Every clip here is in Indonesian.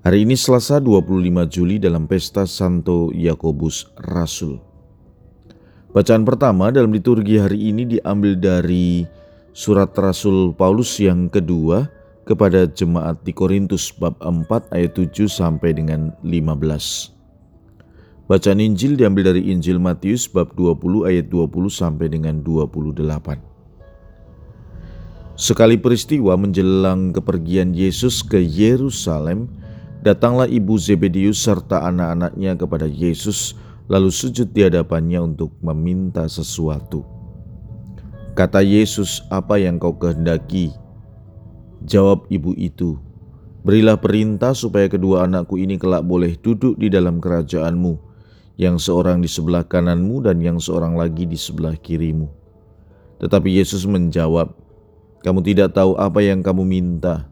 Hari ini Selasa 25 Juli dalam pesta Santo Yakobus Rasul. Bacaan pertama dalam liturgi hari ini diambil dari surat Rasul Paulus yang kedua kepada jemaat di Korintus bab 4 ayat 7 sampai dengan 15. Bacaan Injil diambil dari Injil Matius bab 20 ayat 20 sampai dengan 28. Sekali peristiwa menjelang kepergian Yesus ke Yerusalem, Datanglah ibu Zebedius serta anak-anaknya kepada Yesus, lalu sujud di hadapannya untuk meminta sesuatu. Kata Yesus, "Apa yang kau kehendaki?" Jawab ibu itu, "Berilah perintah supaya kedua anakku ini kelak boleh duduk di dalam kerajaanmu, yang seorang di sebelah kananmu dan yang seorang lagi di sebelah kirimu." Tetapi Yesus menjawab, "Kamu tidak tahu apa yang kamu minta.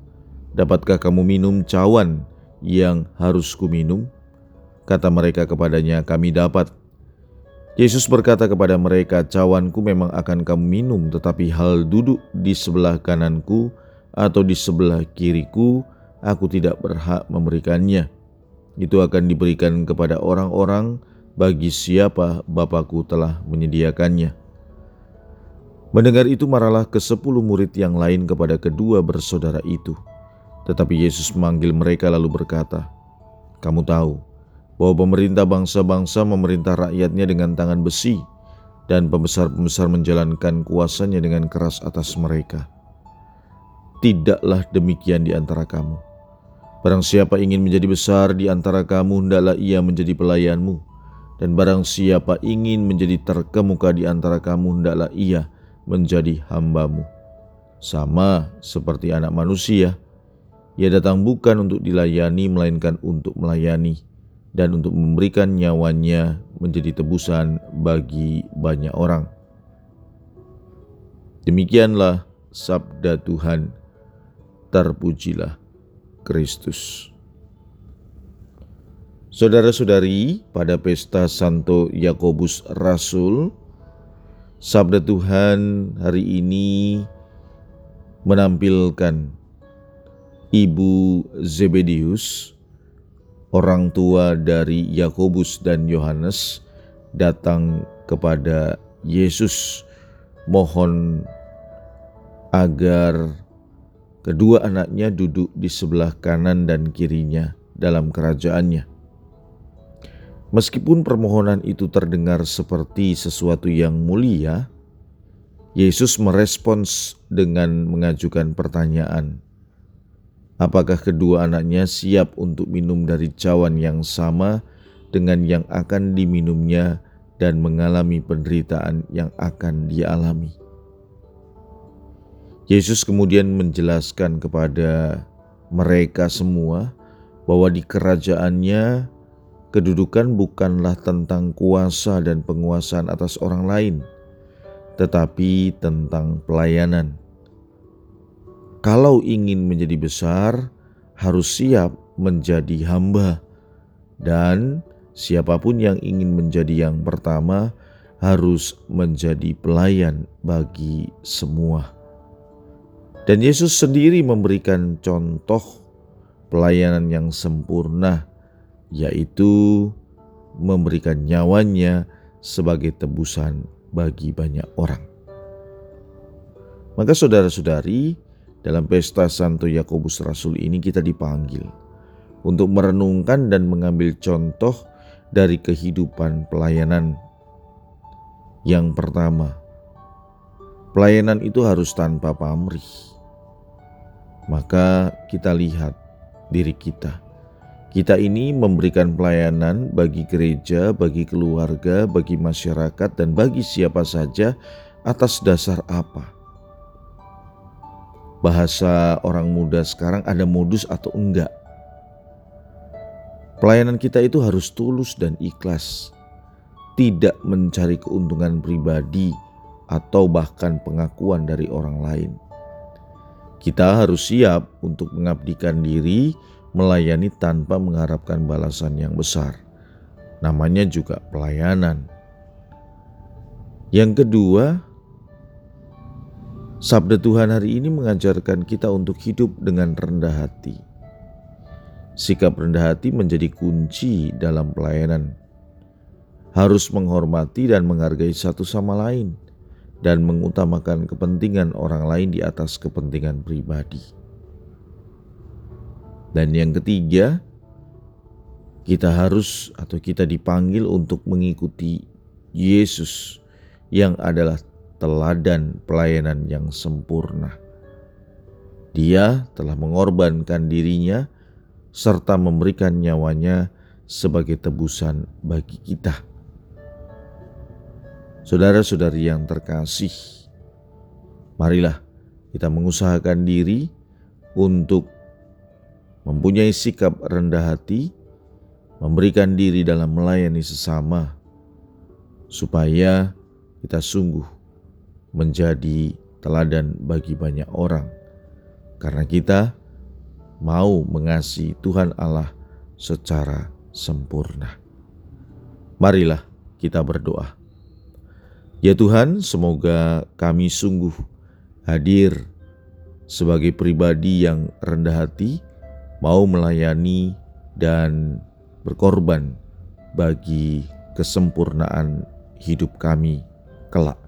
Dapatkah kamu minum cawan?" Yang harus kuminum? Kata mereka kepadanya, kami dapat. Yesus berkata kepada mereka, cawanku memang akan kamu minum, tetapi hal duduk di sebelah kananku atau di sebelah kiriku, aku tidak berhak memberikannya. Itu akan diberikan kepada orang-orang bagi siapa Bapakku telah menyediakannya. Mendengar itu marahlah ke sepuluh murid yang lain kepada kedua bersaudara itu. Tetapi Yesus memanggil mereka lalu berkata, "Kamu tahu bahwa pemerintah bangsa-bangsa memerintah rakyatnya dengan tangan besi, dan pembesar-pembesar menjalankan kuasanya dengan keras atas mereka. Tidaklah demikian di antara kamu. Barang siapa ingin menjadi besar di antara kamu, hendaklah ia menjadi pelayanmu, dan barang siapa ingin menjadi terkemuka di antara kamu, hendaklah ia menjadi hambamu. Sama seperti anak manusia, ia datang bukan untuk dilayani, melainkan untuk melayani dan untuk memberikan nyawanya menjadi tebusan bagi banyak orang. Demikianlah sabda Tuhan, terpujilah Kristus. Saudara-saudari, pada pesta Santo Yakobus Rasul, sabda Tuhan hari ini menampilkan ibu Zebedius, orang tua dari Yakobus dan Yohanes, datang kepada Yesus, mohon agar kedua anaknya duduk di sebelah kanan dan kirinya dalam kerajaannya. Meskipun permohonan itu terdengar seperti sesuatu yang mulia, Yesus merespons dengan mengajukan pertanyaan, Apakah kedua anaknya siap untuk minum dari cawan yang sama dengan yang akan diminumnya dan mengalami penderitaan yang akan dialami? Yesus kemudian menjelaskan kepada mereka semua bahwa di kerajaannya kedudukan bukanlah tentang kuasa dan penguasaan atas orang lain, tetapi tentang pelayanan kalau ingin menjadi besar, harus siap menjadi hamba, dan siapa pun yang ingin menjadi yang pertama harus menjadi pelayan bagi semua. Dan Yesus sendiri memberikan contoh pelayanan yang sempurna, yaitu memberikan nyawanya sebagai tebusan bagi banyak orang. Maka, saudara-saudari, dalam pesta Santo Yakobus Rasul ini kita dipanggil untuk merenungkan dan mengambil contoh dari kehidupan pelayanan. Yang pertama, pelayanan itu harus tanpa pamrih. Maka kita lihat diri kita. Kita ini memberikan pelayanan bagi gereja, bagi keluarga, bagi masyarakat, dan bagi siapa saja atas dasar apa? Bahasa orang muda sekarang ada modus atau enggak. Pelayanan kita itu harus tulus dan ikhlas tidak mencari keuntungan pribadi atau bahkan pengakuan dari orang lain. Kita harus siap untuk mengabdikan diri, melayani tanpa mengharapkan balasan yang besar. Namanya juga pelayanan. Yang kedua, sabda Tuhan hari ini mengajarkan kita untuk hidup dengan rendah hati. Sikap rendah hati menjadi kunci dalam pelayanan. Harus menghormati dan menghargai satu sama lain dan mengutamakan kepentingan orang lain di atas kepentingan pribadi. Dan yang ketiga, kita harus atau kita dipanggil untuk mengikuti Yesus yang adalah teladan pelayanan yang sempurna. Dia telah mengorbankan dirinya serta memberikan nyawanya sebagai tebusan bagi kita. Saudara-saudari yang terkasih, marilah kita mengusahakan diri untuk mempunyai sikap rendah hati, memberikan diri dalam melayani sesama, supaya kita sungguh menjadi teladan bagi banyak orang, karena kita mau mengasihi Tuhan Allah secara sempurna. Marilah kita berdoa. Ya Tuhan, semoga kami sungguh hadir sebagai pribadi yang rendah hati, mau melayani dan berkorban bagi kesempurnaan hidup kami kelak.